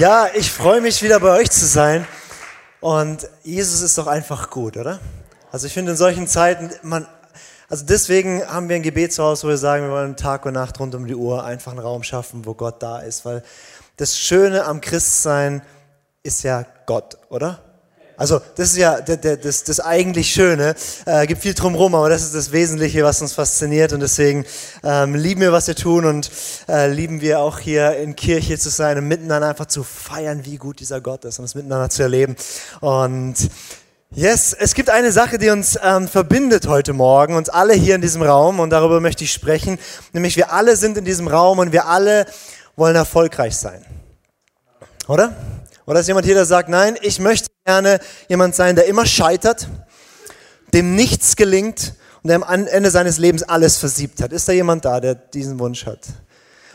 Ja, ich freue mich wieder bei euch zu sein. Und Jesus ist doch einfach gut, oder? Also ich finde in solchen Zeiten, man, also deswegen haben wir ein Gebet zu Hause, wo wir sagen, wir wollen Tag und Nacht rund um die Uhr einfach einen Raum schaffen, wo Gott da ist. Weil das Schöne am Christsein ist ja Gott, oder? Also das ist ja das, das eigentlich Schöne. Äh, gibt viel drumherum, aber das ist das Wesentliche, was uns fasziniert. Und deswegen ähm, lieben wir, was wir tun und äh, lieben wir auch hier in Kirche zu sein und miteinander einfach zu feiern, wie gut dieser Gott ist und es miteinander zu erleben. Und Yes, es gibt eine Sache, die uns ähm, verbindet heute Morgen, uns alle hier in diesem Raum und darüber möchte ich sprechen, nämlich wir alle sind in diesem Raum und wir alle wollen erfolgreich sein. Oder? Oder ist jemand hier, der sagt, nein, ich möchte gerne jemand sein, der immer scheitert, dem nichts gelingt und der am Ende seines Lebens alles versiebt hat. Ist da jemand da, der diesen Wunsch hat?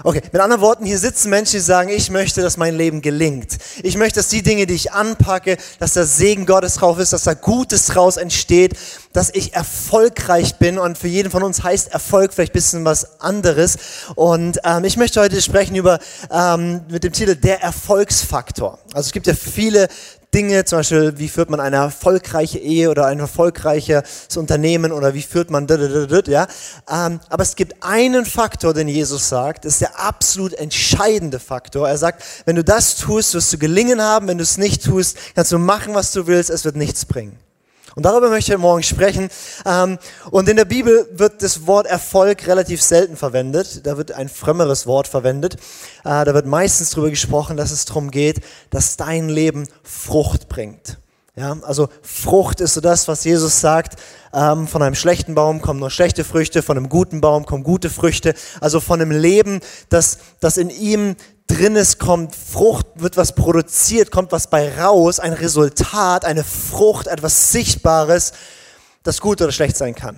Okay, mit anderen Worten, hier sitzen Menschen, die sagen, ich möchte, dass mein Leben gelingt. Ich möchte, dass die Dinge, die ich anpacke, dass der Segen Gottes drauf ist, dass da Gutes draus entsteht, dass ich erfolgreich bin. Und für jeden von uns heißt Erfolg vielleicht ein bisschen was anderes. Und ähm, ich möchte heute sprechen über, ähm, mit dem Titel Der Erfolgsfaktor. Also es gibt ja viele Dinge, zum Beispiel, wie führt man eine erfolgreiche Ehe oder ein erfolgreiches Unternehmen oder wie führt man, ja. Ähm, aber es gibt einen Faktor, den Jesus sagt, ist der absolut entscheidende Faktor. Er sagt, wenn du das tust, wirst du gelingen haben, wenn du es nicht tust, kannst du machen, was du willst, es wird nichts bringen. Und darüber möchte ich heute Morgen sprechen. Ähm, und in der Bibel wird das Wort Erfolg relativ selten verwendet. Da wird ein frömmeres Wort verwendet. Äh, da wird meistens darüber gesprochen, dass es darum geht, dass dein Leben Frucht bringt. Ja, also Frucht ist so das, was Jesus sagt. Ähm, von einem schlechten Baum kommen nur schlechte Früchte, von einem guten Baum kommen gute Früchte. Also von einem Leben, das, das in ihm drin ist, kommt Frucht, wird was produziert, kommt was bei raus, ein Resultat, eine Frucht, etwas Sichtbares, das gut oder schlecht sein kann.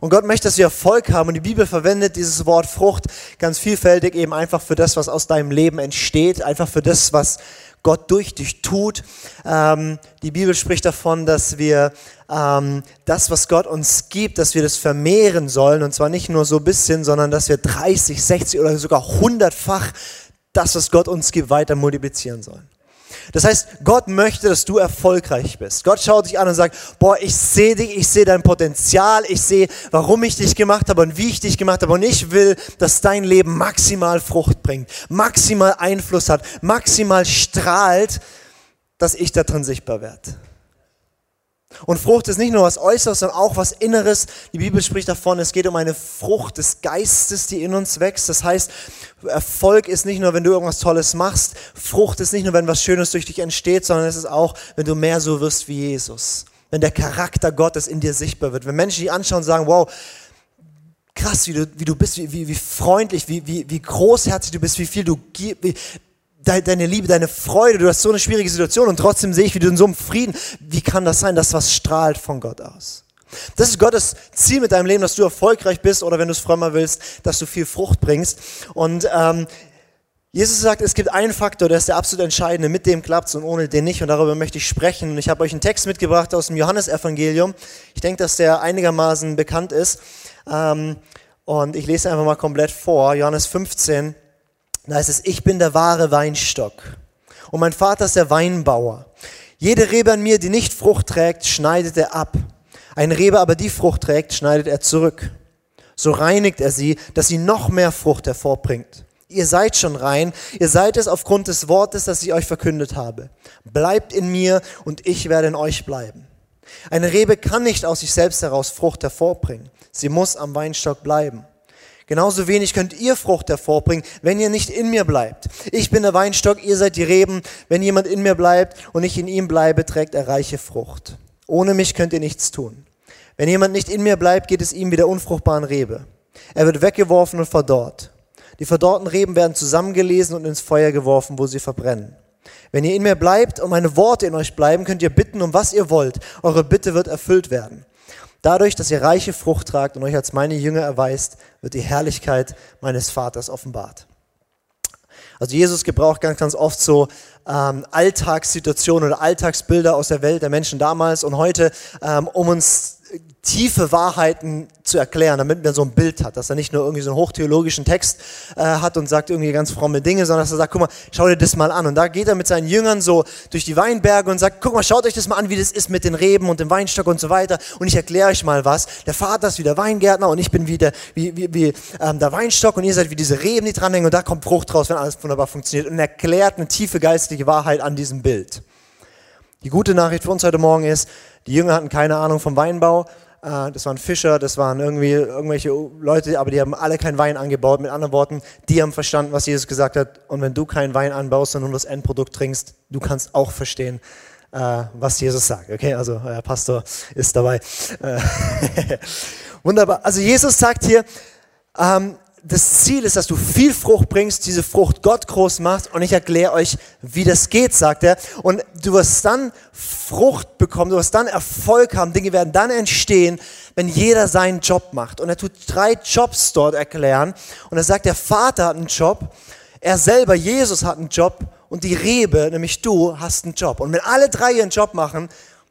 Und Gott möchte, dass wir Erfolg haben. Und die Bibel verwendet dieses Wort Frucht ganz vielfältig eben einfach für das, was aus deinem Leben entsteht, einfach für das, was Gott durch dich tut. Ähm, die Bibel spricht davon, dass wir ähm, das, was Gott uns gibt, dass wir das vermehren sollen. Und zwar nicht nur so ein bisschen, sondern dass wir 30, 60 oder sogar 100-fach das, was Gott uns gibt, weiter multiplizieren sollen. Das heißt, Gott möchte, dass du erfolgreich bist. Gott schaut dich an und sagt, boah, ich sehe dich, ich sehe dein Potenzial, ich sehe, warum ich dich gemacht habe und wie ich dich gemacht habe. Und ich will, dass dein Leben maximal Frucht bringt, maximal Einfluss hat, maximal strahlt, dass ich da drin sichtbar werde. Und Frucht ist nicht nur was Äußeres, sondern auch was Inneres. Die Bibel spricht davon, es geht um eine Frucht des Geistes, die in uns wächst. Das heißt, Erfolg ist nicht nur, wenn du irgendwas Tolles machst. Frucht ist nicht nur, wenn was Schönes durch dich entsteht, sondern es ist auch, wenn du mehr so wirst wie Jesus. Wenn der Charakter Gottes in dir sichtbar wird. Wenn Menschen dich anschauen und sagen, wow, krass, wie du, wie du bist, wie, wie, wie freundlich, wie, wie, wie großherzig du bist, wie viel du gibst, deine Liebe, deine Freude, du hast so eine schwierige Situation und trotzdem sehe ich, wie du in so einem Frieden, wie kann das sein, dass was strahlt von Gott aus? Das ist Gottes Ziel mit deinem Leben, dass du erfolgreich bist oder wenn du es frömmer willst, dass du viel Frucht bringst. Und ähm, Jesus sagt, es gibt einen Faktor, der ist der absolut entscheidende, mit dem klappt es und ohne den nicht. Und darüber möchte ich sprechen. Und ich habe euch einen Text mitgebracht aus dem Johannesevangelium. Ich denke, dass der einigermaßen bekannt ist. Ähm, und ich lese einfach mal komplett vor. Johannes 15, da heißt es, ich bin der wahre Weinstock und mein Vater ist der Weinbauer. Jede Rebe an mir, die nicht Frucht trägt, schneidet er ab. Ein Rebe aber die Frucht trägt, schneidet er zurück. So reinigt er sie, dass sie noch mehr Frucht hervorbringt. Ihr seid schon rein, ihr seid es aufgrund des Wortes, das ich euch verkündet habe. Bleibt in mir und ich werde in euch bleiben. Eine Rebe kann nicht aus sich selbst heraus Frucht hervorbringen. Sie muss am Weinstock bleiben. Genauso wenig könnt ihr Frucht hervorbringen, wenn ihr nicht in mir bleibt. Ich bin der Weinstock, ihr seid die Reben. Wenn jemand in mir bleibt und ich in ihm bleibe, trägt er reiche Frucht. Ohne mich könnt ihr nichts tun. Wenn jemand nicht in mir bleibt, geht es ihm wie der unfruchtbaren Rebe. Er wird weggeworfen und verdorrt. Die verdorrten Reben werden zusammengelesen und ins Feuer geworfen, wo sie verbrennen. Wenn ihr in mir bleibt und meine Worte in euch bleiben, könnt ihr bitten, um was ihr wollt. Eure Bitte wird erfüllt werden. Dadurch, dass ihr reiche Frucht tragt und euch als meine Jünger erweist, wird die Herrlichkeit meines Vaters offenbart. Also Jesus gebraucht ganz, ganz oft so ähm, Alltagssituationen oder Alltagsbilder aus der Welt der Menschen damals und heute, ähm, um uns tiefe Wahrheiten zu erklären, damit man so ein Bild hat, dass er nicht nur irgendwie so einen hochtheologischen Text äh, hat und sagt irgendwie ganz fromme Dinge, sondern dass er sagt, guck mal, schau dir das mal an. Und da geht er mit seinen Jüngern so durch die Weinberge und sagt, guck mal, schaut euch das mal an, wie das ist mit den Reben und dem Weinstock und so weiter. Und ich erkläre euch mal was. Der Vater ist wie der Weingärtner und ich bin wie der, wie, wie, wie ähm, der Weinstock und ihr seid wie diese Reben, die dranhängen und da kommt Frucht raus, wenn alles wunderbar funktioniert. Und er erklärt eine tiefe geistliche Wahrheit an diesem Bild. Die gute Nachricht für uns heute Morgen ist, die Jünger hatten keine Ahnung vom Weinbau, äh, das waren Fischer, das waren irgendwie irgendwelche Leute, aber die haben alle keinen Wein angebaut. Mit anderen Worten, die haben verstanden, was Jesus gesagt hat. Und wenn du keinen Wein anbaust, sondern nur das Endprodukt trinkst, du kannst auch verstehen, äh, was Jesus sagt. Okay, also euer Pastor ist dabei. Äh, wunderbar. Also Jesus sagt hier, ähm, das Ziel ist, dass du viel Frucht bringst, diese Frucht Gott groß machst und ich erkläre euch, wie das geht, sagt er. Und du wirst dann Frucht bekommen, du wirst dann Erfolg haben, Dinge werden dann entstehen, wenn jeder seinen Job macht. Und er tut drei Jobs dort erklären und er sagt, der Vater hat einen Job, er selber, Jesus hat einen Job und die Rebe, nämlich du, hast einen Job. Und wenn alle drei ihren Job machen,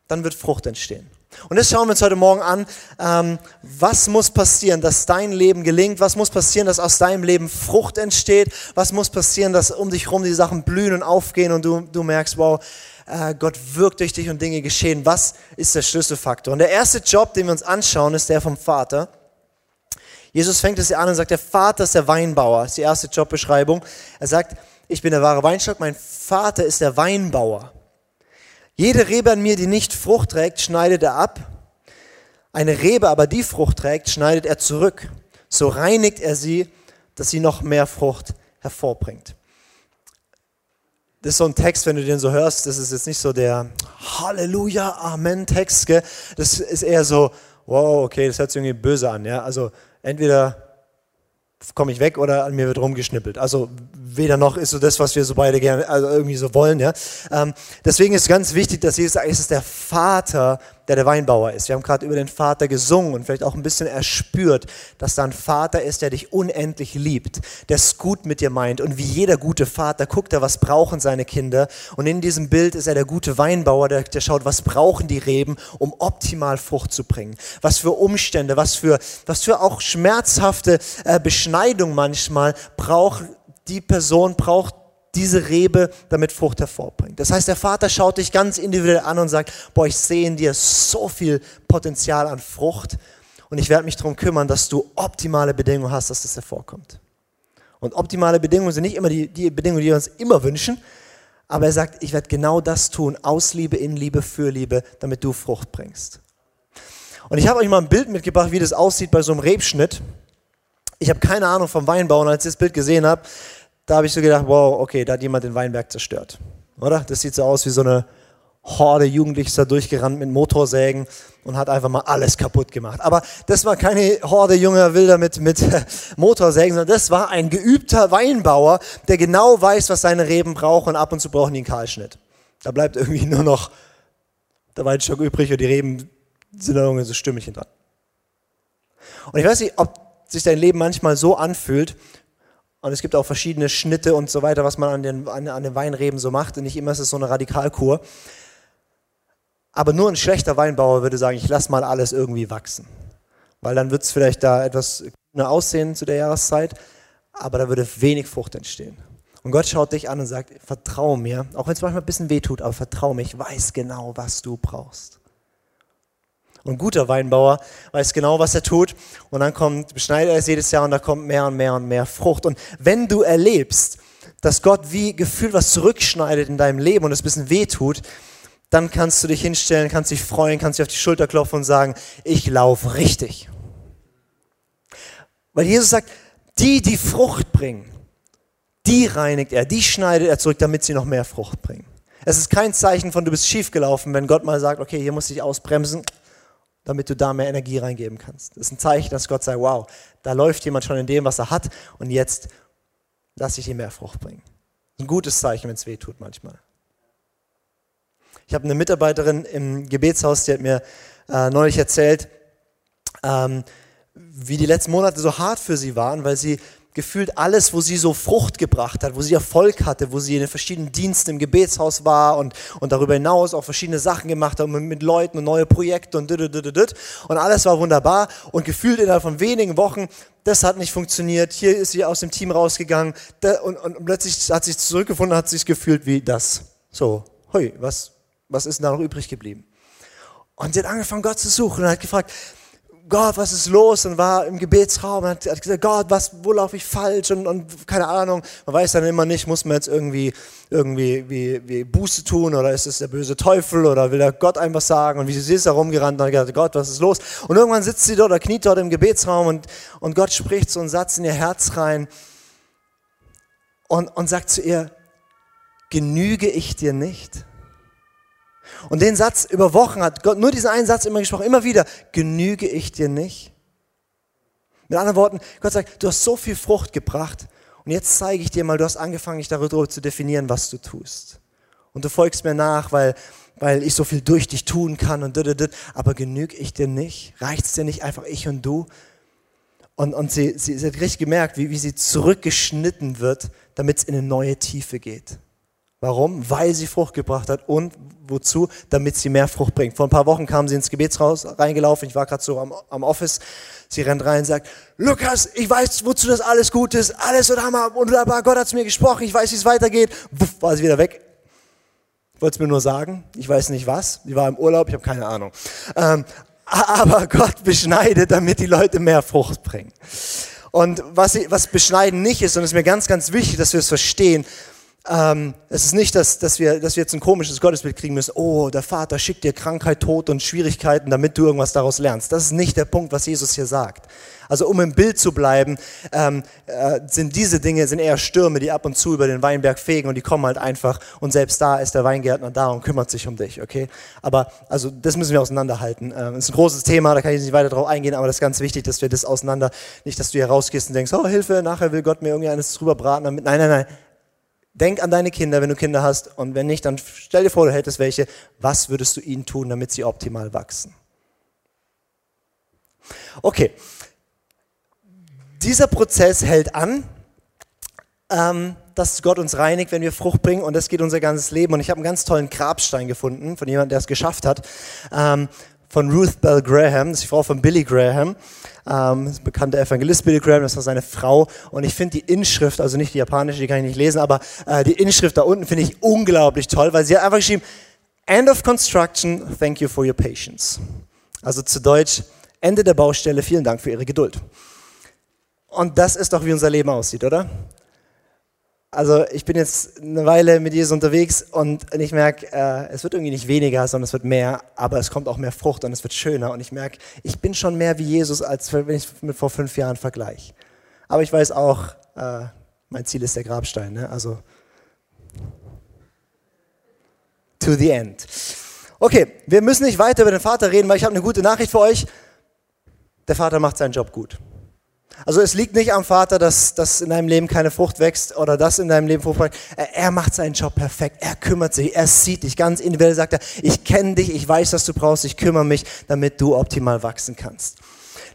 dann wird Frucht entstehen. Und das schauen wir uns heute Morgen an. Ähm, was muss passieren, dass dein Leben gelingt? Was muss passieren, dass aus deinem Leben Frucht entsteht? Was muss passieren, dass um dich herum die Sachen blühen und aufgehen und du, du merkst, wow, äh, Gott wirkt durch dich und Dinge geschehen. Was ist der Schlüsselfaktor? Und der erste Job, den wir uns anschauen, ist der vom Vater. Jesus fängt es an und sagt, der Vater ist der Weinbauer. Das ist die erste Jobbeschreibung. Er sagt, ich bin der wahre Weinstock, mein Vater ist der Weinbauer. Jede Rebe an mir, die nicht Frucht trägt, schneidet er ab. Eine Rebe aber, die Frucht trägt, schneidet er zurück. So reinigt er sie, dass sie noch mehr Frucht hervorbringt. Das ist so ein Text, wenn du den so hörst, das ist jetzt nicht so der Halleluja, Amen-Text. Das ist eher so, wow, okay, das hört sich irgendwie böse an. Ja? Also entweder komme ich weg oder an mir wird rumgeschnippelt. Also weder noch ist so das, was wir so beide gerne also irgendwie so wollen. Ja? Ähm, deswegen ist ganz wichtig, dass Jesus es ist der Vater, der der Weinbauer ist. Wir haben gerade über den Vater gesungen und vielleicht auch ein bisschen erspürt, dass da ein Vater ist, der dich unendlich liebt, der es gut mit dir meint. Und wie jeder gute Vater guckt er, was brauchen seine Kinder. Und in diesem Bild ist er der gute Weinbauer, der, der schaut, was brauchen die Reben, um optimal Frucht zu bringen. Was für Umstände, was für, was für auch schmerzhafte äh, Beschneidung manchmal braucht die Person, braucht diese Rebe damit Frucht hervorbringt. Das heißt, der Vater schaut dich ganz individuell an und sagt, boah, ich sehe in dir so viel Potenzial an Frucht und ich werde mich darum kümmern, dass du optimale Bedingungen hast, dass das hervorkommt. Und optimale Bedingungen sind nicht immer die, die Bedingungen, die wir uns immer wünschen, aber er sagt, ich werde genau das tun, aus Liebe, in Liebe, für Liebe, damit du Frucht bringst. Und ich habe euch mal ein Bild mitgebracht, wie das aussieht bei so einem Rebschnitt. Ich habe keine Ahnung vom Weinbau als ich das Bild gesehen habe, da habe ich so gedacht, wow, okay, da hat jemand den Weinberg zerstört. Oder? Das sieht so aus wie so eine Horde Jugendlicher da durchgerannt mit Motorsägen und hat einfach mal alles kaputt gemacht. Aber das war keine Horde junger Wilder mit, mit Motorsägen, sondern das war ein geübter Weinbauer, der genau weiß, was seine Reben brauchen und ab und zu brauchen die einen Kahlschnitt. Da bleibt irgendwie nur noch der Weinstock übrig und die Reben sind da irgendwie so Stümmelchen dran. Und ich weiß nicht, ob sich dein Leben manchmal so anfühlt, und es gibt auch verschiedene Schnitte und so weiter, was man an den, an, an den Weinreben so macht. Und nicht immer ist es so eine Radikalkur. Aber nur ein schlechter Weinbauer würde sagen, ich lasse mal alles irgendwie wachsen. Weil dann wird es vielleicht da etwas aussehen zu der Jahreszeit, aber da würde wenig Frucht entstehen. Und Gott schaut dich an und sagt, vertrau mir, auch wenn es manchmal ein bisschen weh tut, aber vertrau mir, ich weiß genau, was du brauchst. Und ein guter Weinbauer weiß genau, was er tut. Und dann kommt, beschneidet er es jedes Jahr und da kommt mehr und mehr und mehr Frucht. Und wenn du erlebst, dass Gott wie gefühlt was zurückschneidet in deinem Leben und es ein bisschen weh tut, dann kannst du dich hinstellen, kannst dich freuen, kannst dich auf die Schulter klopfen und sagen, ich laufe richtig. Weil Jesus sagt, die, die Frucht bringen, die reinigt er, die schneidet er zurück, damit sie noch mehr Frucht bringen. Es ist kein Zeichen von, du bist schief gelaufen, wenn Gott mal sagt, okay, hier muss ich ausbremsen, damit du da mehr Energie reingeben kannst. Das ist ein Zeichen, dass Gott sagt, wow, da läuft jemand schon in dem, was er hat und jetzt lass ich ihm mehr Frucht bringen. Ein gutes Zeichen, wenn es weh tut manchmal. Ich habe eine Mitarbeiterin im Gebetshaus, die hat mir äh, neulich erzählt, ähm, wie die letzten Monate so hart für sie waren, weil sie gefühlt alles, wo sie so Frucht gebracht hat, wo sie Erfolg hatte, wo sie in den verschiedenen Diensten im Gebetshaus war und, und darüber hinaus auch verschiedene Sachen gemacht hat mit, mit Leuten und neue Projekte und und alles war wunderbar und gefühlt innerhalb von wenigen Wochen, das hat nicht funktioniert, hier ist sie aus dem Team rausgegangen und, und plötzlich hat sie sich zurückgefunden, hat sich gefühlt wie das. So, hui, was, was ist da noch übrig geblieben? Und sie hat angefangen, Gott zu suchen und hat gefragt, Gott, was ist los? Und war im Gebetsraum und hat, gesagt, Gott, was, wo laufe ich falsch? Und, und keine Ahnung. Man weiß dann immer nicht, muss man jetzt irgendwie, irgendwie wie, wie Buße tun oder ist es der böse Teufel oder will der Gott was sagen? Und wie sie ist da rumgerannt und hat gesagt, Gott, was ist los? Und irgendwann sitzt sie dort oder kniet dort im Gebetsraum und, und Gott spricht so einen Satz in ihr Herz rein und, und sagt zu ihr, genüge ich dir nicht? Und den Satz über Wochen hat Gott nur diesen einen Satz immer gesprochen, immer wieder, genüge ich dir nicht? Mit anderen Worten, Gott sagt, du hast so viel Frucht gebracht und jetzt zeige ich dir mal, du hast angefangen, dich darüber zu definieren, was du tust. Und du folgst mir nach, weil, weil ich so viel durch dich tun kann und dit, aber genüge ich dir nicht? Reicht es dir nicht einfach ich und du? Und, und sie, sie, sie hat richtig gemerkt, wie, wie sie zurückgeschnitten wird, damit es in eine neue Tiefe geht. Warum? Weil sie Frucht gebracht hat und wozu? Damit sie mehr Frucht bringt. Vor ein paar Wochen kam sie ins Gebetshaus reingelaufen. Ich war gerade so am, am, Office. Sie rennt rein und sagt, Lukas, ich weiß, wozu das alles gut ist. Alles und Hammer, wunderbar. Gott hat es mir gesprochen. Ich weiß, wie es weitergeht. Wuff, war sie wieder weg. Wollte es mir nur sagen. Ich weiß nicht was. Sie war im Urlaub. Ich habe keine Ahnung. Ähm, aber Gott beschneidet, damit die Leute mehr Frucht bringen. Und was, was beschneiden nicht ist, und es ist mir ganz, ganz wichtig, dass wir es verstehen, ähm, es ist nicht, dass, dass, wir, dass wir jetzt ein komisches Gottesbild kriegen müssen. Oh, der Vater schickt dir Krankheit, Tod und Schwierigkeiten, damit du irgendwas daraus lernst. Das ist nicht der Punkt, was Jesus hier sagt. Also um im Bild zu bleiben, ähm, äh, sind diese Dinge sind eher Stürme, die ab und zu über den Weinberg fegen und die kommen halt einfach. Und selbst da ist der Weingärtner da und kümmert sich um dich, okay? Aber also das müssen wir auseinanderhalten. Ähm, ist ein großes Thema, da kann ich nicht weiter drauf eingehen, aber das ist ganz wichtig, dass wir das auseinander, nicht, dass du hier rausgehst und denkst, oh Hilfe, nachher will Gott mir irgendwie eines drüber braten. Damit. Nein, nein, nein Denk an deine Kinder, wenn du Kinder hast. Und wenn nicht, dann stell dir vor, du hättest welche. Was würdest du ihnen tun, damit sie optimal wachsen? Okay. Dieser Prozess hält an, ähm, dass Gott uns reinigt, wenn wir Frucht bringen. Und das geht unser ganzes Leben. Und ich habe einen ganz tollen Grabstein gefunden von jemandem, der es geschafft hat. Ähm, von Ruth Bell Graham, das ist die Frau von Billy Graham, ähm, bekannter Evangelist Billy Graham, das war seine Frau. Und ich finde die Inschrift, also nicht die japanische, die kann ich nicht lesen, aber äh, die Inschrift da unten finde ich unglaublich toll, weil sie hat einfach geschrieben, End of Construction, thank you for your patience. Also zu Deutsch, Ende der Baustelle, vielen Dank für Ihre Geduld. Und das ist doch, wie unser Leben aussieht, oder? Also ich bin jetzt eine Weile mit Jesus unterwegs und ich merke, äh, es wird irgendwie nicht weniger, sondern es wird mehr, aber es kommt auch mehr Frucht und es wird schöner. Und ich merke, ich bin schon mehr wie Jesus, als wenn ich mit vor fünf Jahren vergleiche. Aber ich weiß auch, äh, mein Ziel ist der Grabstein. Ne? Also to the end. Okay, wir müssen nicht weiter über den Vater reden, weil ich habe eine gute Nachricht für euch. Der Vater macht seinen Job gut. Also es liegt nicht am Vater, dass, dass in deinem Leben keine Frucht wächst oder dass in deinem Leben Frucht wächst. Er macht seinen Job perfekt. Er kümmert sich. Er sieht dich ganz individuell. Sagt er, ich kenne dich, ich weiß, was du brauchst, ich kümmere mich, damit du optimal wachsen kannst.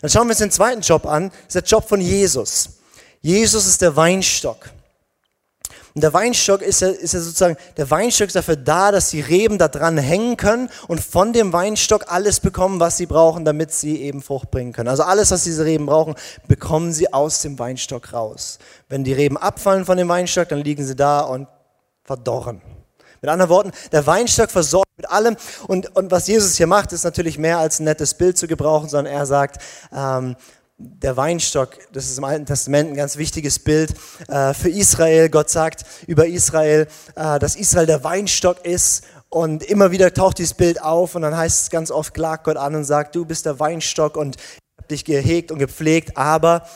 Dann schauen wir uns den zweiten Job an. Das ist der Job von Jesus. Jesus ist der Weinstock. Und der Weinstock ist ja, ist ja sozusagen, der Weinstock ist dafür da, dass die Reben da dran hängen können und von dem Weinstock alles bekommen, was sie brauchen, damit sie eben Frucht bringen können. Also alles, was diese Reben brauchen, bekommen sie aus dem Weinstock raus. Wenn die Reben abfallen von dem Weinstock, dann liegen sie da und verdorren. Mit anderen Worten, der Weinstock versorgt mit allem. Und, und was Jesus hier macht, ist natürlich mehr als ein nettes Bild zu gebrauchen, sondern er sagt, ähm, der Weinstock, das ist im Alten Testament ein ganz wichtiges Bild äh, für Israel. Gott sagt über Israel, äh, dass Israel der Weinstock ist und immer wieder taucht dieses Bild auf und dann heißt es ganz oft, klagt Gott an und sagt, du bist der Weinstock und ich habe dich gehegt und gepflegt, aber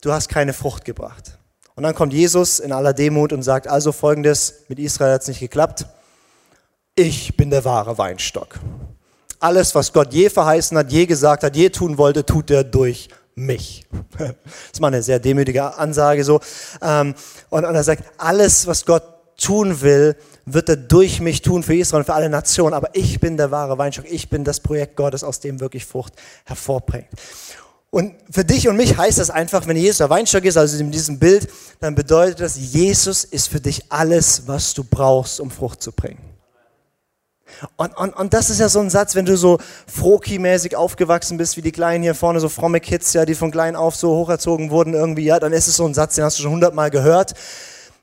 du hast keine Frucht gebracht. Und dann kommt Jesus in aller Demut und sagt, also folgendes, mit Israel hat es nicht geklappt, ich bin der wahre Weinstock. Alles, was Gott je verheißen hat, je gesagt hat, je tun wollte, tut er durch mich. Das ist mal eine sehr demütige Ansage so. Ähm, und, er sagt, alles, was Gott tun will, wird er durch mich tun für Israel und für alle Nationen. Aber ich bin der wahre Weinstock. Ich bin das Projekt Gottes, aus dem wirklich Frucht hervorbringt. Und für dich und mich heißt das einfach, wenn Jesus der Weinstock ist, also in diesem Bild, dann bedeutet das, Jesus ist für dich alles, was du brauchst, um Frucht zu bringen. Und, und, und das ist ja so ein Satz, wenn du so Froki-mäßig aufgewachsen bist, wie die Kleinen hier vorne, so fromme Kids, ja, die von klein auf so hocherzogen wurden irgendwie, ja, dann ist es so ein Satz, den hast du schon hundertmal gehört.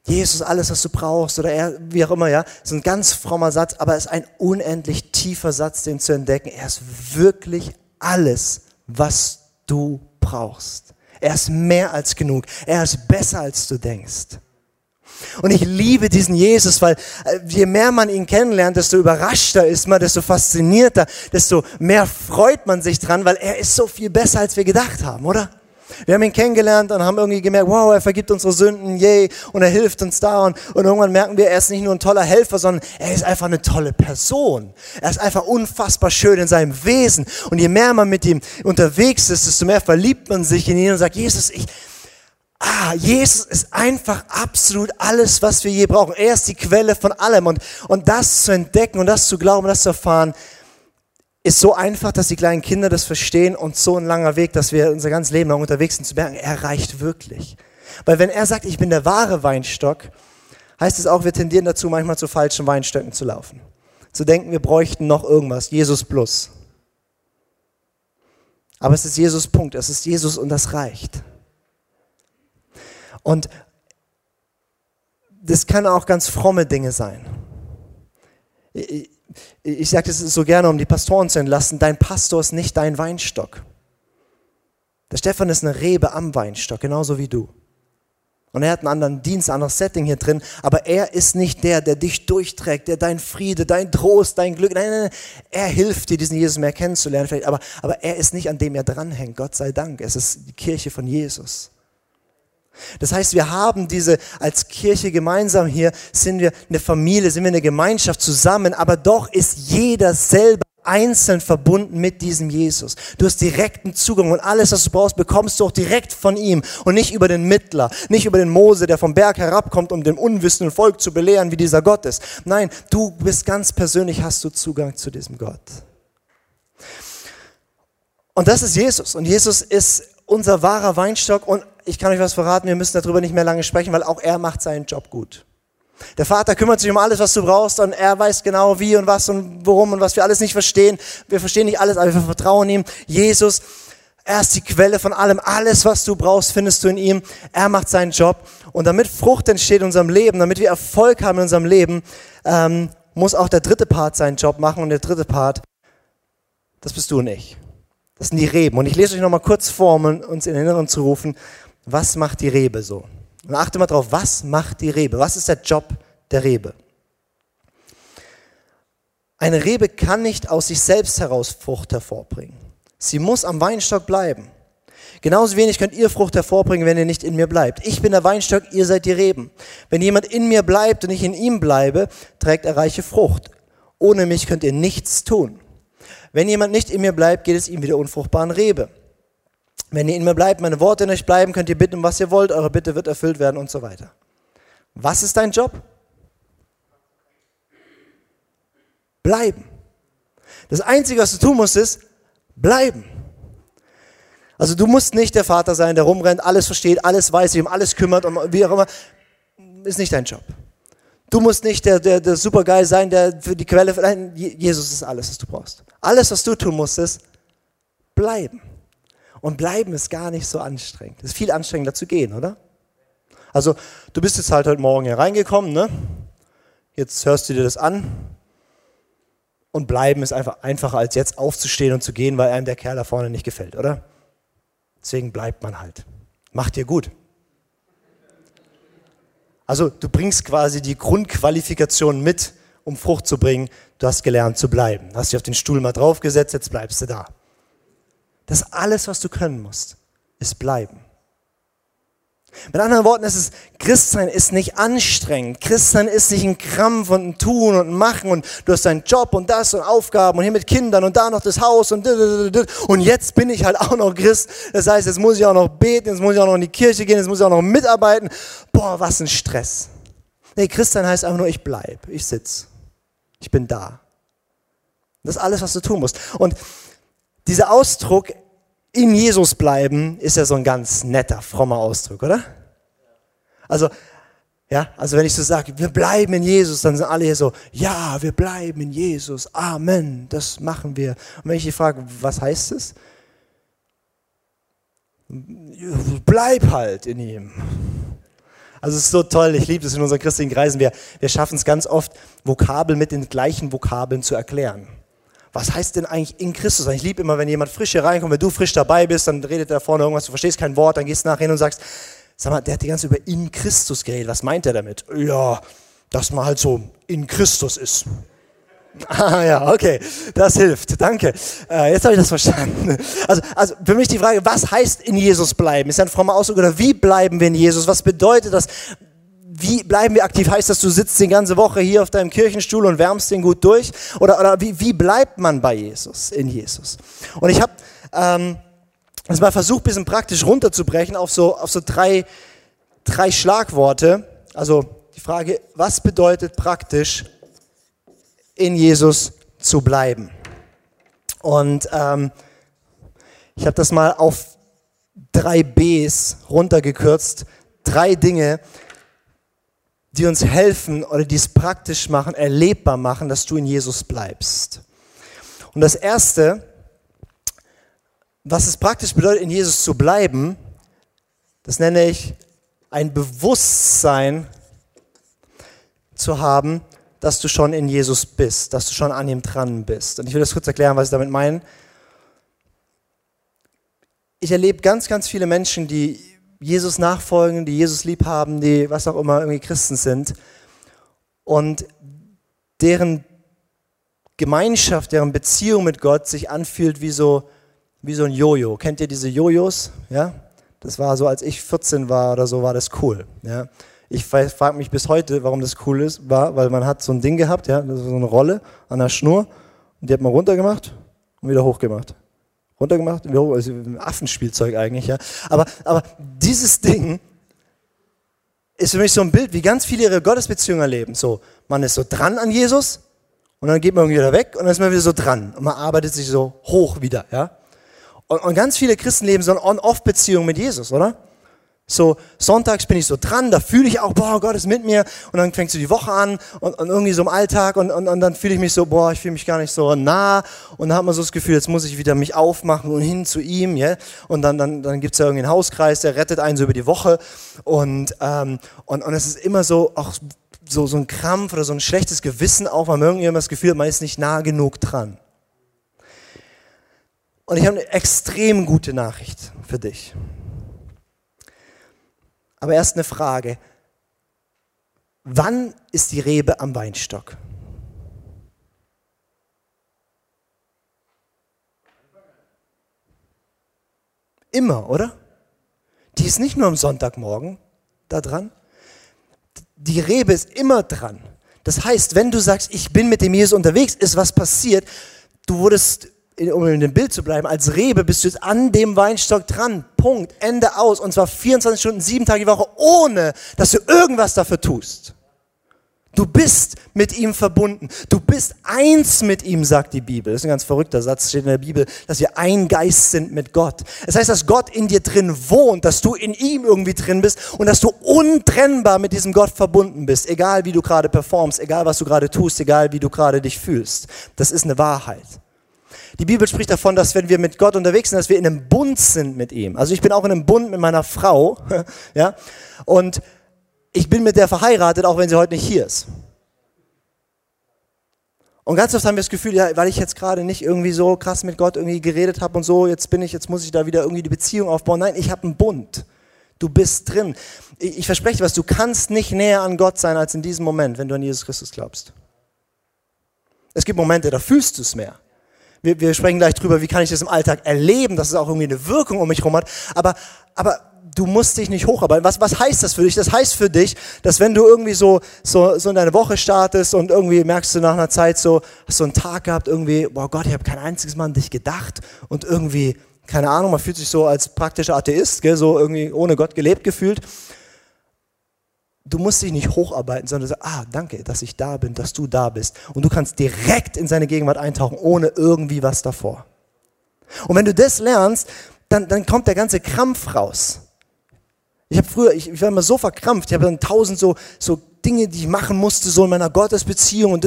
Jesus, alles, was du brauchst, oder er, wie auch immer, ja. Ist ein ganz frommer Satz, aber es ist ein unendlich tiefer Satz, den zu entdecken. Er ist wirklich alles, was du brauchst. Er ist mehr als genug. Er ist besser, als du denkst. Und ich liebe diesen Jesus, weil äh, je mehr man ihn kennenlernt, desto überraschter ist man, desto faszinierter, desto mehr freut man sich dran, weil er ist so viel besser, als wir gedacht haben, oder? Wir haben ihn kennengelernt und haben irgendwie gemerkt, wow, er vergibt unsere Sünden, yay, und er hilft uns da. Und, und irgendwann merken wir, er ist nicht nur ein toller Helfer, sondern er ist einfach eine tolle Person. Er ist einfach unfassbar schön in seinem Wesen. Und je mehr man mit ihm unterwegs ist, desto mehr verliebt man sich in ihn und sagt, Jesus, ich, ah, Jesus ist einfach absolut alles, was wir je brauchen. Er ist die Quelle von allem. Und, und das zu entdecken und das zu glauben, das zu erfahren, ist so einfach, dass die kleinen Kinder das verstehen und so ein langer Weg, dass wir unser ganzes Leben lang unterwegs sind, zu merken, er reicht wirklich. Weil wenn er sagt, ich bin der wahre Weinstock, heißt es auch, wir tendieren dazu, manchmal zu falschen Weinstöcken zu laufen. Zu denken, wir bräuchten noch irgendwas, Jesus plus. Aber es ist Jesus Punkt, es ist Jesus und das reicht. Und das kann auch ganz fromme Dinge sein. Ich, ich sage das so gerne, um die Pastoren zu entlassen, dein Pastor ist nicht dein Weinstock. Der Stefan ist eine Rebe am Weinstock, genauso wie du. Und er hat einen anderen Dienst, ein anderes Setting hier drin, aber er ist nicht der, der dich durchträgt, der dein Friede, dein Trost, dein Glück, nein, nein, nein, er hilft dir, diesen Jesus mehr kennenzulernen, vielleicht, aber, aber er ist nicht an dem er dranhängt, Gott sei Dank. Es ist die Kirche von Jesus. Das heißt, wir haben diese als Kirche gemeinsam hier, sind wir eine Familie, sind wir eine Gemeinschaft zusammen, aber doch ist jeder selber einzeln verbunden mit diesem Jesus. Du hast direkten Zugang und alles, was du brauchst, bekommst du auch direkt von ihm und nicht über den Mittler, nicht über den Mose, der vom Berg herabkommt, um dem unwissenden Volk zu belehren, wie dieser Gott ist. Nein, du bist ganz persönlich, hast du Zugang zu diesem Gott. Und das ist Jesus. Und Jesus ist unser wahrer Weinstock und ich kann euch was verraten, wir müssen darüber nicht mehr lange sprechen, weil auch er macht seinen Job gut. Der Vater kümmert sich um alles, was du brauchst und er weiß genau wie und was und worum und was wir alles nicht verstehen. Wir verstehen nicht alles, aber wir vertrauen ihm. Jesus, er ist die Quelle von allem. Alles, was du brauchst, findest du in ihm. Er macht seinen Job. Und damit Frucht entsteht in unserem Leben, damit wir Erfolg haben in unserem Leben, ähm, muss auch der dritte Part seinen Job machen. Und der dritte Part, das bist du und ich. Das sind die Reben. Und ich lese euch nochmal kurz vor, um uns in Erinnerung zu rufen, was macht die Rebe so? Und achte mal drauf, was macht die Rebe? Was ist der Job der Rebe? Eine Rebe kann nicht aus sich selbst heraus Frucht hervorbringen. Sie muss am Weinstock bleiben. Genauso wenig könnt ihr Frucht hervorbringen, wenn ihr nicht in mir bleibt. Ich bin der Weinstock, ihr seid die Reben. Wenn jemand in mir bleibt und ich in ihm bleibe, trägt er reiche Frucht. Ohne mich könnt ihr nichts tun. Wenn jemand nicht in mir bleibt, geht es ihm wie der unfruchtbaren Rebe. Wenn ihr in mir bleibt, meine Worte in euch bleiben, könnt ihr bitten, was ihr wollt, eure Bitte wird erfüllt werden und so weiter. Was ist dein Job? Bleiben. Das Einzige, was du tun musst, ist bleiben. Also du musst nicht der Vater sein, der rumrennt, alles versteht, alles weiß, sich um alles kümmert und wie auch immer. Ist nicht dein Job. Du musst nicht der, der, der Supergeil sein, der für die Quelle, nein, Jesus ist alles, was du brauchst. Alles, was du tun musst, ist bleiben. Und bleiben ist gar nicht so anstrengend. Es ist viel anstrengender zu gehen, oder? Also, du bist jetzt halt heute Morgen hier reingekommen, ne? Jetzt hörst du dir das an. Und bleiben ist einfach einfacher, als jetzt aufzustehen und zu gehen, weil einem der Kerl da vorne nicht gefällt, oder? Deswegen bleibt man halt. Macht dir gut. Also, du bringst quasi die Grundqualifikation mit, um Frucht zu bringen. Du hast gelernt zu bleiben. Hast dich auf den Stuhl mal draufgesetzt, jetzt bleibst du da. Das alles, was du können musst, ist bleiben. Mit anderen Worten, es ist, Christsein ist nicht anstrengend. Christsein ist nicht ein Krampf und ein Tun und ein Machen und du hast deinen Job und das und Aufgaben und hier mit Kindern und da noch das Haus und und jetzt bin ich halt auch noch Christ. Das heißt, jetzt muss ich auch noch beten, jetzt muss ich auch noch in die Kirche gehen, jetzt muss ich auch noch mitarbeiten. Boah, was ein Stress. Nee, Christsein heißt einfach nur, ich bleib, ich sitz, ich bin da. Das ist alles, was du tun musst. Und dieser Ausdruck, in Jesus bleiben ist ja so ein ganz netter, frommer Ausdruck, oder? Also, ja, also wenn ich so sage, wir bleiben in Jesus, dann sind alle hier so, ja, wir bleiben in Jesus, Amen, das machen wir. Und wenn ich die frage, was heißt es? Bleib halt in ihm. Also es ist so toll, ich liebe es in unseren christlichen Kreisen. Wir, wir schaffen es ganz oft, Vokabeln mit den gleichen Vokabeln zu erklären. Was heißt denn eigentlich in Christus? Ich liebe immer, wenn jemand frisch hier reinkommt, wenn du frisch dabei bist, dann redet er vorne irgendwas, du verstehst kein Wort, dann gehst du nachher hin und sagst, sag mal, der hat die ganze Zeit über in Christus geredet, was meint er damit? Ja, dass man halt so in Christus ist. Ah ja, okay, das hilft, danke. Äh, jetzt habe ich das verstanden. Also, also für mich die Frage, was heißt in Jesus bleiben? Ist ja ein frommer Ausdruck oder wie bleiben wir in Jesus? Was bedeutet das? Wie bleiben wir aktiv? Heißt das, du sitzt die ganze Woche hier auf deinem Kirchenstuhl und wärmst den gut durch? Oder, oder wie, wie bleibt man bei Jesus, in Jesus? Und ich habe ähm, das mal versucht, ein bisschen praktisch runterzubrechen auf so, auf so drei, drei Schlagworte. Also die Frage, was bedeutet praktisch in Jesus zu bleiben. Und ähm, ich habe das mal auf drei Bs runtergekürzt. Drei Dinge, die uns helfen oder die es praktisch machen, erlebbar machen, dass du in Jesus bleibst. Und das Erste, was es praktisch bedeutet, in Jesus zu bleiben, das nenne ich ein Bewusstsein zu haben, dass du schon in Jesus bist, dass du schon an ihm dran bist. Und ich will das kurz erklären, was ich damit meine. Ich erlebe ganz, ganz viele Menschen, die Jesus nachfolgen, die Jesus lieb haben, die was auch immer irgendwie Christen sind und deren Gemeinschaft, deren Beziehung mit Gott sich anfühlt wie so, wie so ein Jojo. Kennt ihr diese Jojos? Ja? Das war so, als ich 14 war oder so, war das cool. Ja? Ich frage mich bis heute, warum das cool ist, war, weil man hat so ein Ding gehabt, ja, so eine Rolle an der Schnur und die hat man runtergemacht und wieder hochgemacht. Runtergemacht also Affenspielzeug eigentlich, ja. Aber, aber dieses Ding ist für mich so ein Bild, wie ganz viele ihre Gottesbeziehungen erleben. So, man ist so dran an Jesus und dann geht man irgendwie wieder weg und dann ist man wieder so dran und man arbeitet sich so hoch wieder, ja. Und, und ganz viele Christen leben so eine On-Off-Beziehung mit Jesus, oder? So, sonntags bin ich so dran, da fühle ich auch, boah, Gott ist mit mir. Und dann fängst du die Woche an und, und irgendwie so im Alltag und, und, und dann fühle ich mich so, boah, ich fühle mich gar nicht so nah. Und dann hat man so das Gefühl, jetzt muss ich wieder mich aufmachen und hin zu ihm. Yeah? Und dann, dann, dann gibt es ja irgendwie einen Hauskreis, der rettet einen so über die Woche. Und, ähm, und, und es ist immer so, auch so, so ein Krampf oder so ein schlechtes Gewissen auch, weil man irgendwie immer das Gefühl hat, man ist nicht nah genug dran. Und ich habe eine extrem gute Nachricht für dich. Aber erst eine Frage. Wann ist die Rebe am Weinstock? Immer, oder? Die ist nicht nur am Sonntagmorgen da dran. Die Rebe ist immer dran. Das heißt, wenn du sagst, ich bin mit dem Jesus unterwegs, ist was passiert. Du wurdest um in dem Bild zu bleiben, als Rebe bist du jetzt an dem Weinstock dran. Punkt. Ende aus. Und zwar 24 Stunden, sieben Tage die Woche, ohne dass du irgendwas dafür tust. Du bist mit ihm verbunden. Du bist eins mit ihm, sagt die Bibel. Das ist ein ganz verrückter Satz, steht in der Bibel, dass wir ein Geist sind mit Gott. Das heißt, dass Gott in dir drin wohnt, dass du in ihm irgendwie drin bist und dass du untrennbar mit diesem Gott verbunden bist. Egal wie du gerade performst, egal was du gerade tust, egal wie du gerade dich fühlst. Das ist eine Wahrheit. Die Bibel spricht davon, dass wenn wir mit Gott unterwegs sind, dass wir in einem Bund sind mit ihm. Also ich bin auch in einem Bund mit meiner Frau, ja, und ich bin mit der verheiratet, auch wenn sie heute nicht hier ist. Und ganz oft haben wir das Gefühl, ja, weil ich jetzt gerade nicht irgendwie so krass mit Gott irgendwie geredet habe und so, jetzt bin ich, jetzt muss ich da wieder irgendwie die Beziehung aufbauen. Nein, ich habe einen Bund. Du bist drin. Ich, ich verspreche dir was, du kannst nicht näher an Gott sein als in diesem Moment, wenn du an Jesus Christus glaubst. Es gibt Momente, da fühlst du es mehr wir, wir sprechen gleich drüber, wie kann ich das im Alltag erleben, dass es auch irgendwie eine Wirkung um mich herum hat. Aber, aber du musst dich nicht hocharbeiten. Was, was heißt das für dich? Das heißt für dich, dass wenn du irgendwie so, so, so in deine Woche startest und irgendwie merkst du nach einer Zeit so, hast du einen Tag gehabt, irgendwie, boah Gott, ich habe kein einziges Mal an dich gedacht und irgendwie, keine Ahnung, man fühlt sich so als praktischer Atheist, gell, so irgendwie ohne Gott gelebt gefühlt du musst dich nicht hocharbeiten, sondern sagst, ah, danke, dass ich da bin, dass du da bist. Und du kannst direkt in seine Gegenwart eintauchen, ohne irgendwie was davor. Und wenn du das lernst, dann, dann kommt der ganze Krampf raus. Ich habe früher, ich, ich, war immer so verkrampft, ich habe dann tausend so, so Dinge, die ich machen musste, so in meiner Gottesbeziehung und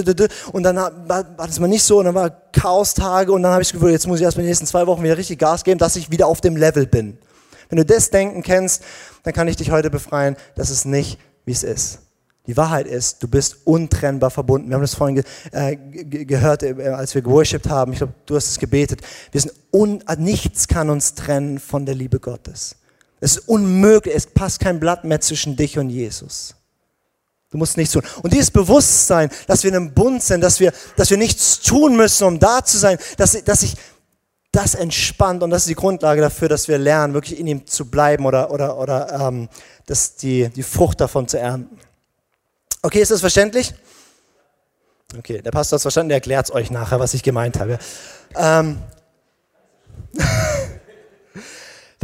und dann war, war das mal nicht so und dann war Chaos-Tage und dann habe ich gefühlt, jetzt muss ich erst mal die nächsten zwei Wochen wieder richtig Gas geben, dass ich wieder auf dem Level bin. Wenn du das Denken kennst, dann kann ich dich heute befreien, dass es nicht, wie es ist. Die Wahrheit ist, du bist untrennbar verbunden. Wir haben das vorhin ge äh, gehört, äh, als wir geworshipped haben. Ich glaube, du hast es gebetet. Wir sind un nichts kann uns trennen von der Liebe Gottes. Es ist unmöglich. Es passt kein Blatt mehr zwischen dich und Jesus. Du musst nichts tun. Und dieses Bewusstsein, dass wir in einem Bund sind, dass wir, dass wir nichts tun müssen, um da zu sein, dass, dass ich das entspannt und das ist die Grundlage dafür, dass wir lernen, wirklich in ihm zu bleiben oder, oder, oder ähm, das, die, die Frucht davon zu ernten. Okay, ist das verständlich? Okay, der Pastor hat es verstanden, der erklärt es euch nachher, was ich gemeint habe. Ähm,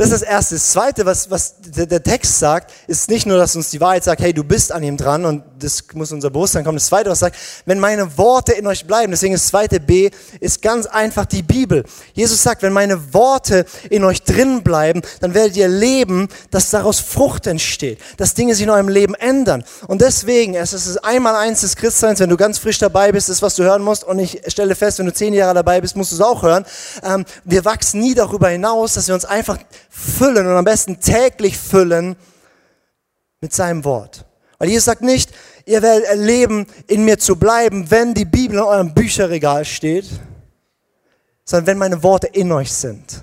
Das ist das Erste. Das Zweite, was, was der Text sagt, ist nicht nur, dass uns die Wahrheit sagt, hey, du bist an ihm dran und das muss unser Bewusstsein kommen. Das Zweite, was sagt, wenn meine Worte in euch bleiben, deswegen das zweite B, ist ganz einfach die Bibel. Jesus sagt, wenn meine Worte in euch drin bleiben, dann werdet ihr leben, dass daraus Frucht entsteht, dass Dinge sich in eurem Leben ändern. Und deswegen, es ist einmal eins des Christseins, wenn du ganz frisch dabei bist, ist, was du hören musst. Und ich stelle fest, wenn du zehn Jahre dabei bist, musst du es auch hören. Ähm, wir wachsen nie darüber hinaus, dass wir uns einfach füllen und am besten täglich füllen mit seinem Wort. Weil Jesus sagt nicht, ihr werdet erleben, in mir zu bleiben, wenn die Bibel in eurem Bücherregal steht, sondern wenn meine Worte in euch sind.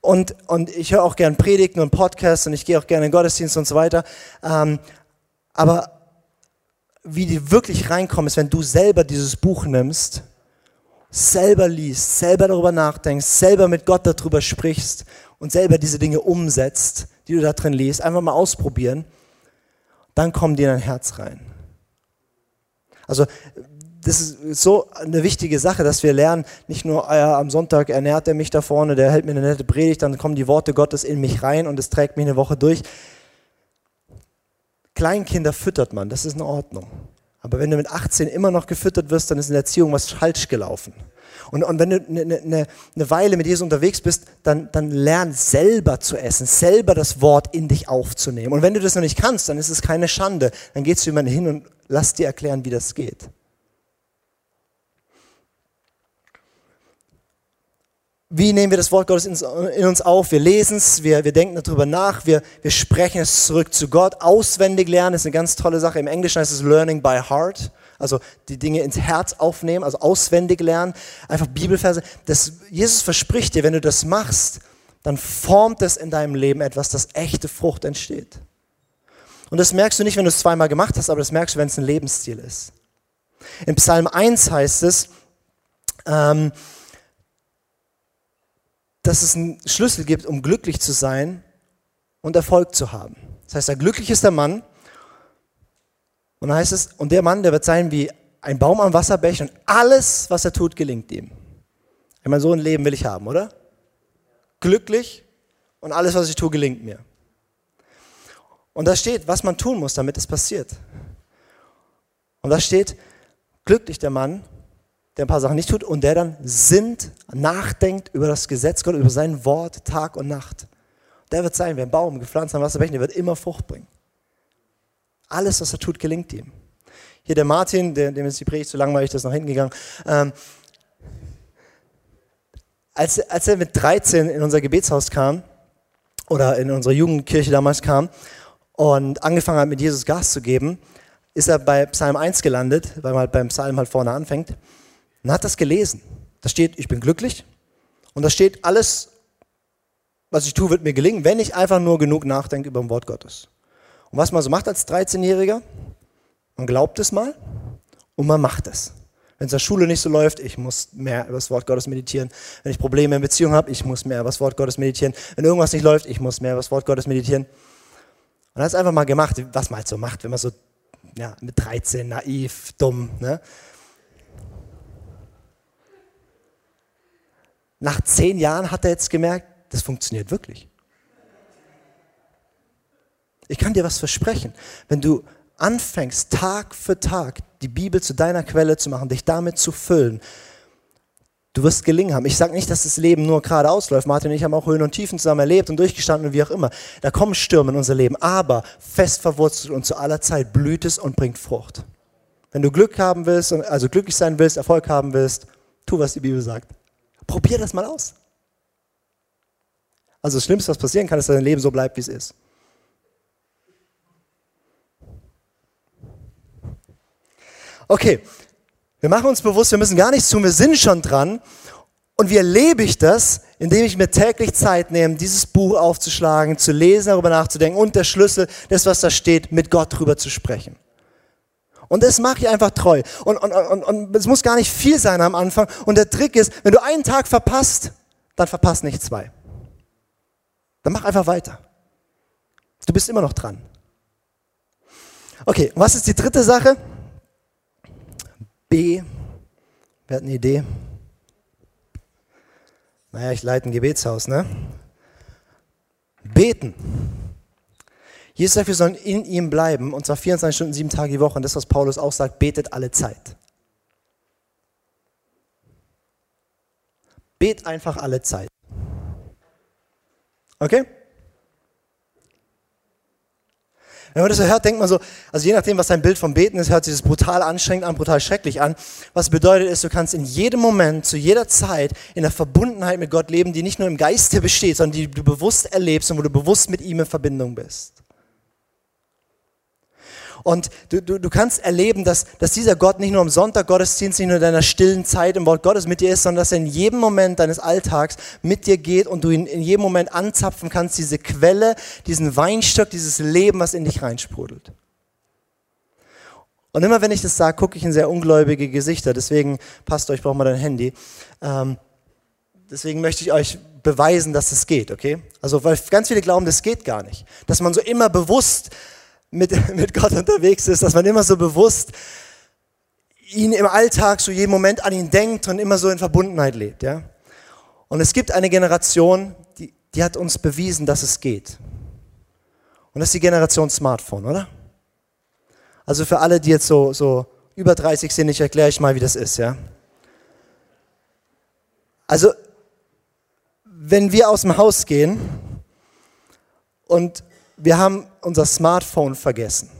Und, und ich höre auch gern Predigten und Podcasts und ich gehe auch gerne in Gottesdienst und so weiter. Ähm, aber wie die wirklich reinkommen, ist, wenn du selber dieses Buch nimmst selber liest, selber darüber nachdenkst, selber mit Gott darüber sprichst und selber diese Dinge umsetzt, die du da drin liest, einfach mal ausprobieren, dann kommen die in dein Herz rein. Also das ist so eine wichtige Sache, dass wir lernen, nicht nur ah am Sonntag ernährt er mich da vorne, der hält mir eine nette Predigt, dann kommen die Worte Gottes in mich rein und es trägt mich eine Woche durch. Kleinkinder füttert man, das ist in Ordnung. Aber wenn du mit 18 immer noch gefüttert wirst, dann ist in der Erziehung was falsch gelaufen. Und, und wenn du eine, eine, eine Weile mit Jesus unterwegs bist, dann, dann lern selber zu essen, selber das Wort in dich aufzunehmen. Und wenn du das noch nicht kannst, dann ist es keine Schande. Dann gehst du jemanden hin und lass dir erklären, wie das geht. Wie nehmen wir das Wort Gottes in uns auf? Wir lesen es, wir, wir denken darüber nach, wir, wir sprechen es zurück zu Gott. Auswendig lernen ist eine ganz tolle Sache. Im Englischen heißt es Learning by Heart. Also die Dinge ins Herz aufnehmen, also auswendig lernen. Einfach Bibelverse. Das, Jesus verspricht dir, wenn du das machst, dann formt es in deinem Leben etwas, das echte Frucht entsteht. Und das merkst du nicht, wenn du es zweimal gemacht hast, aber das merkst du, wenn es ein Lebensstil ist. In Psalm 1 heißt es, ähm, dass es einen Schlüssel gibt, um glücklich zu sein und Erfolg zu haben. Das heißt, der glücklich ist der Mann. Und dann heißt es, und der Mann, der wird sein wie ein Baum am Wasserbech und alles, was er tut, gelingt ihm. Ich meine, so ein Leben will ich haben, oder? Glücklich und alles, was ich tue, gelingt mir. Und da steht, was man tun muss, damit es passiert. Und da steht, glücklich der Mann, der ein paar Sachen nicht tut und der dann sinnt, nachdenkt über das Gesetz Gottes, über sein Wort Tag und Nacht. Der wird sein wie ein Baum, gepflanzt am Wasserbecken, der wird immer Frucht bringen. Alles, was er tut, gelingt ihm. Hier der Martin, der, dem ist die Predigt zu langweilig, das ist nach hinten gegangen. Ähm, als, als er mit 13 in unser Gebetshaus kam, oder in unsere Jugendkirche damals kam, und angefangen hat, mit Jesus Gas zu geben, ist er bei Psalm 1 gelandet, weil man halt beim Psalm halt vorne anfängt und hat das gelesen. Da steht, ich bin glücklich. Und da steht, alles, was ich tue, wird mir gelingen, wenn ich einfach nur genug nachdenke über das Wort Gottes. Und was man so macht als 13-Jähriger, man glaubt es mal und man macht es. Wenn es in der Schule nicht so läuft, ich muss mehr über das Wort Gottes meditieren. Wenn ich Probleme in Beziehung habe, ich muss mehr über das Wort Gottes meditieren. Wenn irgendwas nicht läuft, ich muss mehr über das Wort Gottes meditieren. Und hat es einfach mal gemacht, was man halt so macht, wenn man so ja, mit 13 naiv, dumm, ne? Nach zehn Jahren hat er jetzt gemerkt, das funktioniert wirklich. Ich kann dir was versprechen. Wenn du anfängst, Tag für Tag die Bibel zu deiner Quelle zu machen, dich damit zu füllen, Du wirst gelingen haben. Ich sage nicht, dass das Leben nur geradeaus läuft. Martin und ich haben auch Höhen und Tiefen zusammen erlebt und durchgestanden und wie auch immer. Da kommen Stürme in unser Leben, aber fest verwurzelt und zu aller Zeit blüht es und bringt Frucht. Wenn du Glück haben willst, also glücklich sein willst, Erfolg haben willst, tu, was die Bibel sagt. Probier das mal aus. Also das Schlimmste, was passieren kann, ist, dass dein Leben so bleibt, wie es ist. Okay, wir machen uns bewusst, wir müssen gar nichts tun, wir sind schon dran. Und wie erlebe ich das? Indem ich mir täglich Zeit nehme, dieses Buch aufzuschlagen, zu lesen, darüber nachzudenken und der Schlüssel, das, was da steht, mit Gott drüber zu sprechen. Und das mache ich einfach treu. Und, und, und, und es muss gar nicht viel sein am Anfang. Und der Trick ist, wenn du einen Tag verpasst, dann verpasst nicht zwei. Dann mach einfach weiter. Du bist immer noch dran. Okay, was ist die dritte Sache? B. Wer hat eine Idee? Naja, ich leite ein Gebetshaus, ne? Beten. Jesus sagt, wir sollen in ihm bleiben, und zwar 24 Stunden, sieben Tage die Woche. Und das, was Paulus auch sagt, betet alle Zeit. Bet einfach alle Zeit. Okay? Wenn man das so hört, denkt man so, also je nachdem, was dein Bild vom Beten ist, hört sich das brutal anstrengend an, brutal schrecklich an. Was bedeutet ist, du kannst in jedem Moment, zu jeder Zeit in der Verbundenheit mit Gott leben, die nicht nur im Geiste besteht, sondern die du bewusst erlebst und wo du bewusst mit ihm in Verbindung bist. Und du, du, du kannst erleben, dass, dass dieser Gott nicht nur am Sonntag Gottesdienst, nicht nur in deiner stillen Zeit im Wort Gottes mit dir ist, sondern dass er in jedem Moment deines Alltags mit dir geht und du ihn in jedem Moment anzapfen kannst, diese Quelle, diesen Weinstock, dieses Leben, was in dich reinsprudelt. Und immer wenn ich das sage, gucke ich in sehr ungläubige Gesichter. Deswegen passt euch, braucht mal dein Handy. Ähm, deswegen möchte ich euch beweisen, dass es geht, okay? Also, weil ganz viele glauben, das geht gar nicht. Dass man so immer bewusst mit, mit Gott unterwegs ist, dass man immer so bewusst ihn im Alltag, so jeden Moment an ihn denkt und immer so in Verbundenheit lebt. Ja? Und es gibt eine Generation, die, die hat uns bewiesen, dass es geht. Und das ist die Generation Smartphone, oder? Also für alle, die jetzt so, so über 30 sind, ich erkläre euch mal, wie das ist. Ja? Also, wenn wir aus dem Haus gehen und wir haben unser Smartphone vergessen.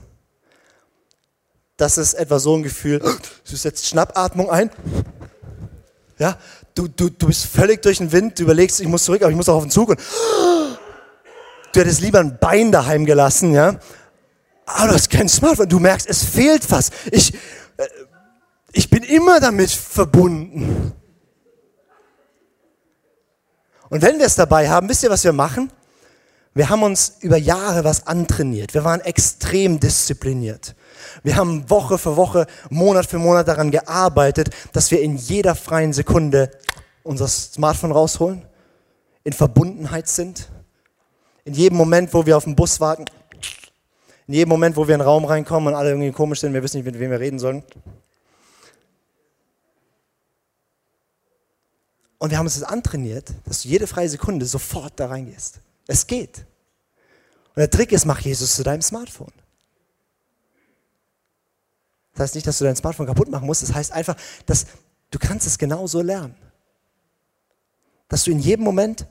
Das ist etwa so ein Gefühl, du setzt Schnappatmung ein, ja, du, du, du bist völlig durch den Wind, du überlegst, ich muss zurück, aber ich muss auch auf den Zug und du hättest lieber ein Bein daheim gelassen, ja, aber du hast kein Smartphone, du merkst, es fehlt was. Ich, äh, ich bin immer damit verbunden. Und wenn wir es dabei haben, wisst ihr, was wir machen? Wir haben uns über Jahre was antrainiert. Wir waren extrem diszipliniert. Wir haben Woche für Woche, Monat für Monat daran gearbeitet, dass wir in jeder freien Sekunde unser Smartphone rausholen, in Verbundenheit sind, in jedem Moment, wo wir auf den Bus warten, in jedem Moment, wo wir in den Raum reinkommen und alle irgendwie komisch sind, wir wissen nicht, mit wem wir reden sollen. Und wir haben uns das antrainiert, dass du jede freie Sekunde sofort da reingehst. Es geht. Und der Trick ist, mach Jesus zu deinem Smartphone. Das heißt nicht, dass du dein Smartphone kaputt machen musst. Das heißt einfach, dass du kannst es genauso lernen. Dass du in jedem Moment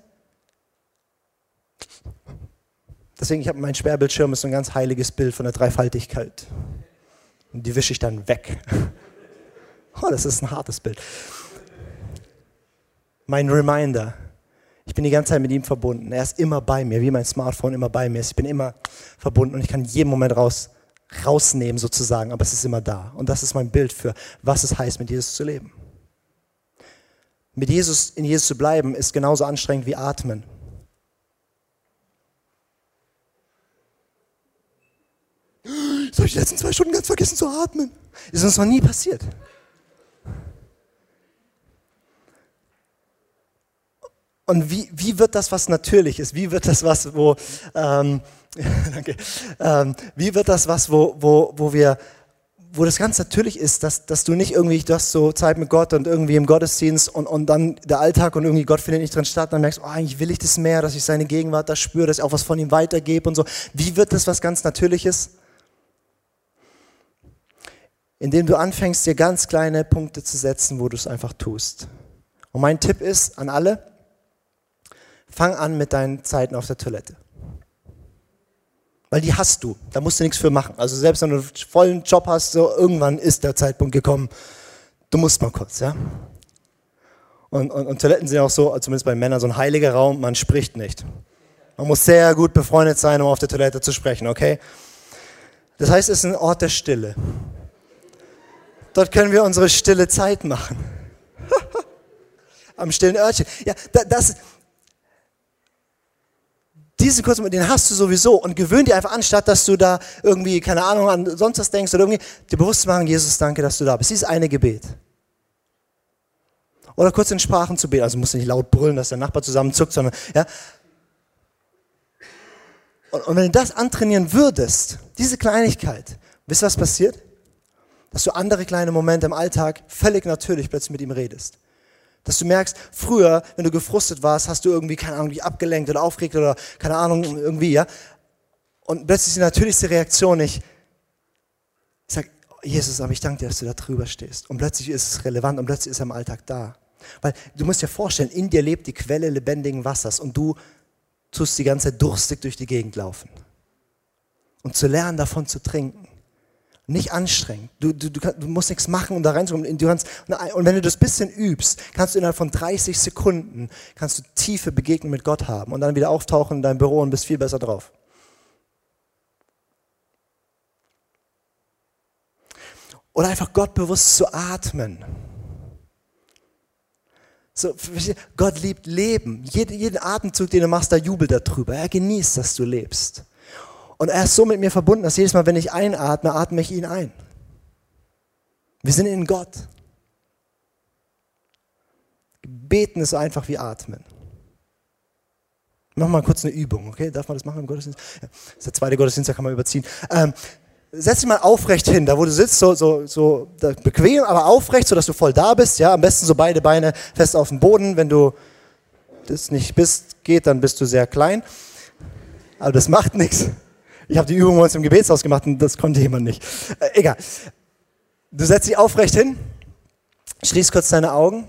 Deswegen, ich habe mein Sperrbildschirm ist so ein ganz heiliges Bild von der Dreifaltigkeit. Und die wische ich dann weg. Oh, das ist ein hartes Bild. Mein Reminder. Ich bin die ganze Zeit mit ihm verbunden. Er ist immer bei mir, wie mein Smartphone immer bei mir ist. Ich bin immer verbunden und ich kann jeden Moment raus, rausnehmen sozusagen, aber es ist immer da. Und das ist mein Bild für, was es heißt, mit Jesus zu leben. Mit Jesus, in Jesus zu bleiben, ist genauso anstrengend wie atmen. Jetzt habe ich die letzten zwei Stunden ganz vergessen zu atmen. Ist uns noch nie passiert. Und wie, wie wird das was Natürliches? Wie wird das was, wo, ähm, danke, ähm, wie wird das was, wo, wo, wo wir, wo das ganz natürlich ist, dass, dass du nicht irgendwie, du hast so Zeit mit Gott und irgendwie im Gottesdienst und, und dann der Alltag und irgendwie Gott findet nicht drin statt, dann merkst oh, eigentlich will ich das mehr, dass ich seine Gegenwart da spüre, dass ich auch was von ihm weitergebe und so. Wie wird das was ganz Natürliches? Indem du anfängst, dir ganz kleine Punkte zu setzen, wo du es einfach tust. Und mein Tipp ist an alle, fang an mit deinen Zeiten auf der Toilette. Weil die hast du, da musst du nichts für machen. Also selbst wenn du einen vollen Job hast, so irgendwann ist der Zeitpunkt gekommen, du musst mal kurz, ja. Und, und, und Toiletten sind auch so, zumindest bei Männern, so ein heiliger Raum, man spricht nicht. Man muss sehr gut befreundet sein, um auf der Toilette zu sprechen, okay? Das heißt, es ist ein Ort der Stille. Dort können wir unsere stille Zeit machen. Am stillen Örtchen. Ja, das, diese kurzen, den hast du sowieso und gewöhn dir einfach an, statt dass du da irgendwie, keine Ahnung, an sonst was denkst oder irgendwie, dir bewusst machen, Jesus, danke, dass du da bist. Dieses eine Gebet. Oder kurz in Sprachen zu beten, also musst du nicht laut brüllen, dass der Nachbar zusammenzuckt, sondern, ja. Und, und wenn du das antrainieren würdest, diese Kleinigkeit, wisst ihr, was passiert? Dass du andere kleine Momente im Alltag völlig natürlich plötzlich mit ihm redest. Dass du merkst, früher, wenn du gefrustet warst, hast du irgendwie, keine Ahnung, abgelenkt oder aufgeregt oder keine Ahnung, irgendwie, ja. Und plötzlich ist die natürlichste Reaktion nicht, ich sag, Jesus, aber ich danke dir, dass du da drüber stehst. Und plötzlich ist es relevant und plötzlich ist er im Alltag da. Weil du musst dir vorstellen, in dir lebt die Quelle lebendigen Wassers und du tust die ganze Zeit durstig durch die Gegend laufen. Und zu lernen, davon zu trinken, nicht anstrengend. Du, du, du, du musst nichts machen, um da reinzukommen. Du kannst, und wenn du das bisschen übst, kannst du innerhalb von 30 Sekunden kannst du tiefe Begegnungen mit Gott haben und dann wieder auftauchen in deinem Büro und bist viel besser drauf. Oder einfach Gott bewusst zu atmen. So, Gott liebt Leben. Jeden, jeden Atemzug, den du machst, da jubelt er drüber. Er genießt, dass du lebst. Und er ist so mit mir verbunden, dass jedes Mal, wenn ich einatme, atme ich ihn ein. Wir sind in Gott. Beten ist so einfach wie atmen. Wir mal kurz eine Übung, okay? Darf man das machen im Gottesdienst? Ja, das ist der zweite Gottesdienst, da kann man überziehen. Ähm, setz dich mal aufrecht hin, da wo du sitzt, so, so, so bequem, aber aufrecht, sodass du voll da bist. Ja, am besten so beide Beine fest auf dem Boden. Wenn du das nicht bist, geht, dann bist du sehr klein. Aber das macht nichts. Ich habe die Übung bei uns im Gebetshaus gemacht und das konnte jemand nicht. Äh, egal. Du setzt dich aufrecht hin, schließt kurz deine Augen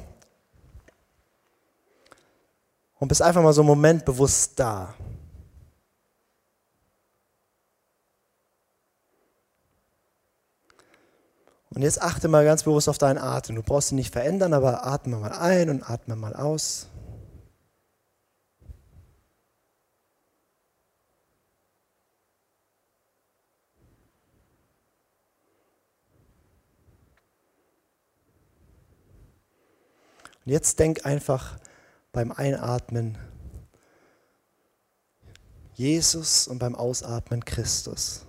und bist einfach mal so einen Moment bewusst da. Und jetzt achte mal ganz bewusst auf deinen Atem. Du brauchst ihn nicht verändern, aber atme mal ein und atme mal aus. Und jetzt denk einfach beim Einatmen Jesus und beim Ausatmen Christus.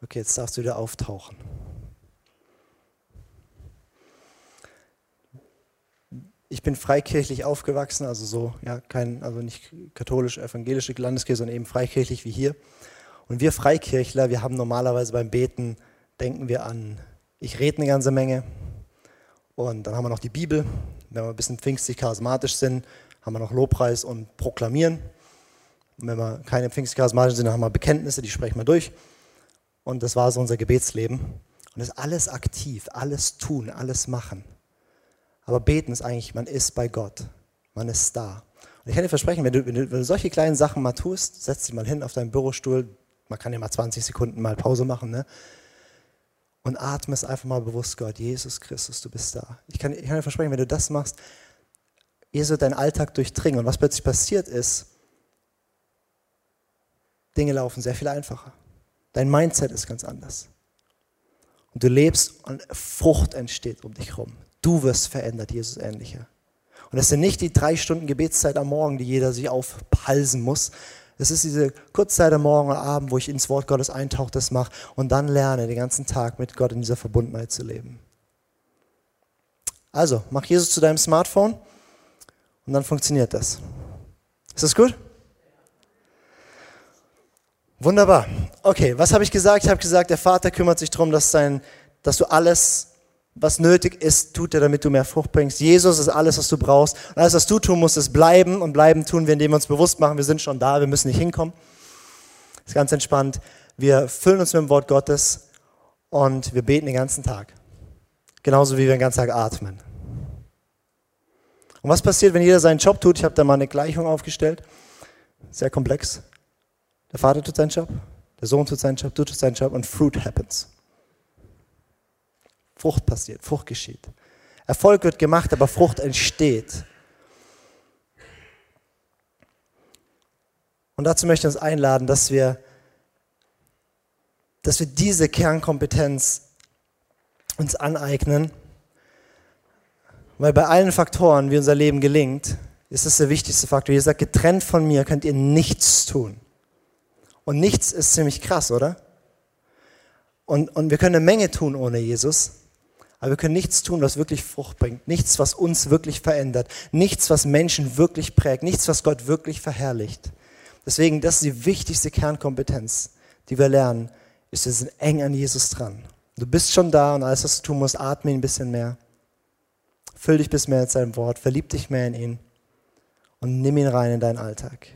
Okay, jetzt darfst du wieder auftauchen. Ich bin freikirchlich aufgewachsen, also so, ja, kein, also nicht katholisch-evangelische Landeskirche, sondern eben freikirchlich wie hier. Und wir Freikirchler, wir haben normalerweise beim Beten, denken wir an, ich rede eine ganze Menge. Und dann haben wir noch die Bibel. Wenn wir ein bisschen pfingstlich charismatisch sind, haben wir noch Lobpreis und Proklamieren. Und wenn wir keine pfingstlich charismatisch sind, dann haben wir Bekenntnisse, die sprechen wir durch. Und das war so unser Gebetsleben. Und das ist alles aktiv, alles tun, alles machen. Aber beten ist eigentlich, man ist bei Gott. Man ist da. Und ich kann dir versprechen, wenn du, wenn du, wenn du solche kleinen Sachen mal tust, setz dich mal hin auf deinen Bürostuhl, man kann ja mal 20 Sekunden mal Pause machen, ne? Und atme es einfach mal bewusst, Gott, Jesus Christus, du bist da. Ich kann, ich kann dir versprechen, wenn du das machst, Jesus wird deinen Alltag durchdringen. Und was plötzlich passiert ist, Dinge laufen sehr viel einfacher. Dein Mindset ist ganz anders. Und du lebst und Frucht entsteht um dich herum. Du wirst verändert, Jesus ähnlicher. Und das sind nicht die drei Stunden Gebetszeit am Morgen, die jeder sich aufhalsen muss. Es ist diese Kurzzeit am Morgen oder Abend, wo ich ins Wort Gottes eintauche, das mache und dann lerne, den ganzen Tag mit Gott in dieser Verbundenheit zu leben. Also, mach Jesus zu deinem Smartphone und dann funktioniert das. Ist das gut? Wunderbar. Okay, was habe ich gesagt? Ich habe gesagt, der Vater kümmert sich darum, dass, sein, dass du alles, was nötig ist, tut er, damit du mehr Frucht bringst. Jesus ist alles, was du brauchst. Und alles, was du tun musst, ist bleiben. Und bleiben tun wir, indem wir uns bewusst machen, wir sind schon da, wir müssen nicht hinkommen. Ist ganz entspannt. Wir füllen uns mit dem Wort Gottes und wir beten den ganzen Tag. Genauso wie wir den ganzen Tag atmen. Und was passiert, wenn jeder seinen Job tut? Ich habe da mal eine Gleichung aufgestellt. Sehr komplex. Der Vater tut seinen Job, der Sohn tut seinen Job, du tust seinen Job und Fruit happens. Frucht passiert, Frucht geschieht. Erfolg wird gemacht, aber Frucht entsteht. Und dazu möchte ich uns einladen, dass wir, dass wir diese Kernkompetenz uns aneignen, weil bei allen Faktoren, wie unser Leben gelingt, ist das der wichtigste Faktor. Ihr sagt, getrennt von mir könnt ihr nichts tun. Und nichts ist ziemlich krass, oder? Und, und wir können eine Menge tun ohne Jesus, aber wir können nichts tun, was wirklich Frucht bringt. Nichts, was uns wirklich verändert. Nichts, was Menschen wirklich prägt. Nichts, was Gott wirklich verherrlicht. Deswegen, das ist die wichtigste Kernkompetenz, die wir lernen, ist, wir sind eng an Jesus dran. Du bist schon da und alles, was du tun musst, atme ihn ein bisschen mehr. Füll dich bis mehr in sein Wort, verlieb dich mehr in ihn und nimm ihn rein in deinen Alltag.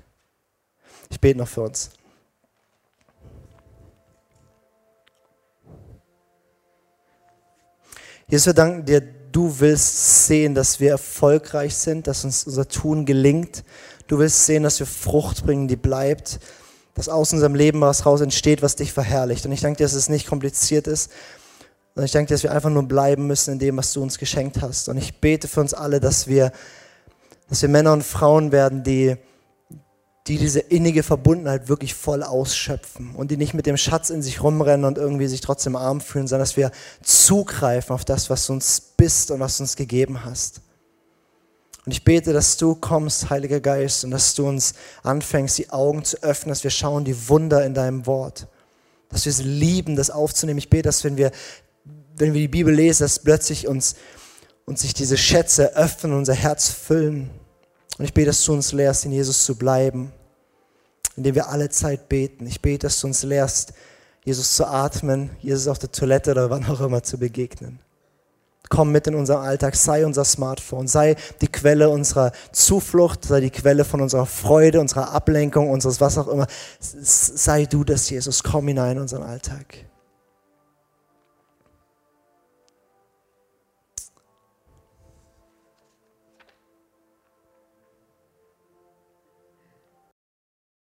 Ich bete noch für uns. Jesus, wir danken dir, du willst sehen, dass wir erfolgreich sind, dass uns unser Tun gelingt. Du willst sehen, dass wir Frucht bringen, die bleibt, dass aus unserem Leben was raus entsteht, was dich verherrlicht. Und ich danke dir, dass es nicht kompliziert ist, sondern ich danke dir, dass wir einfach nur bleiben müssen in dem, was du uns geschenkt hast. Und ich bete für uns alle, dass wir, dass wir Männer und Frauen werden, die die diese innige Verbundenheit wirklich voll ausschöpfen und die nicht mit dem Schatz in sich rumrennen und irgendwie sich trotzdem arm fühlen, sondern dass wir zugreifen auf das, was du uns bist und was du uns gegeben hast. Und ich bete, dass du kommst, Heiliger Geist, und dass du uns anfängst, die Augen zu öffnen, dass wir schauen die Wunder in deinem Wort, dass wir es lieben, das aufzunehmen. Ich bete, dass wenn wir, wenn wir die Bibel lesen, dass plötzlich uns, uns sich diese Schätze öffnen unser Herz füllen und ich bete, dass du uns lehrst, in Jesus zu bleiben, indem wir alle Zeit beten. Ich bete, dass du uns lehrst, Jesus zu atmen, Jesus auf der Toilette oder wann auch immer zu begegnen. Komm mit in unseren Alltag, sei unser Smartphone, sei die Quelle unserer Zuflucht, sei die Quelle von unserer Freude, unserer Ablenkung, unseres was auch immer. Sei du das, Jesus, komm hinein in unseren Alltag.